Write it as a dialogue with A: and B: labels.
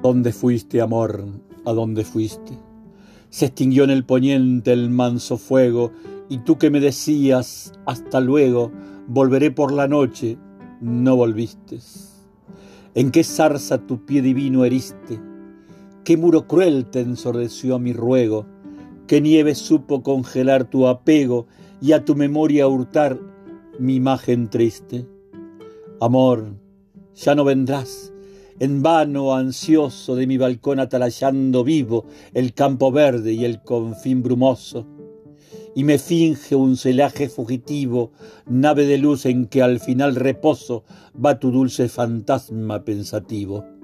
A: ¿Dónde fuiste, amor? ¿A dónde fuiste? Se extinguió en el poniente el manso fuego, y tú que me decías, hasta luego, volveré por la noche, no volviste. ¿En qué zarza tu pie divino heriste? ¿Qué muro cruel te ensordeció a mi ruego? ¿Qué nieve supo congelar tu apego y a tu memoria hurtar mi imagen triste? Amor, ya no vendrás, en vano ansioso de mi balcón atalayando vivo el campo verde y el confín brumoso, y me finge un celaje fugitivo, nave de luz en que al final reposo va tu dulce fantasma pensativo.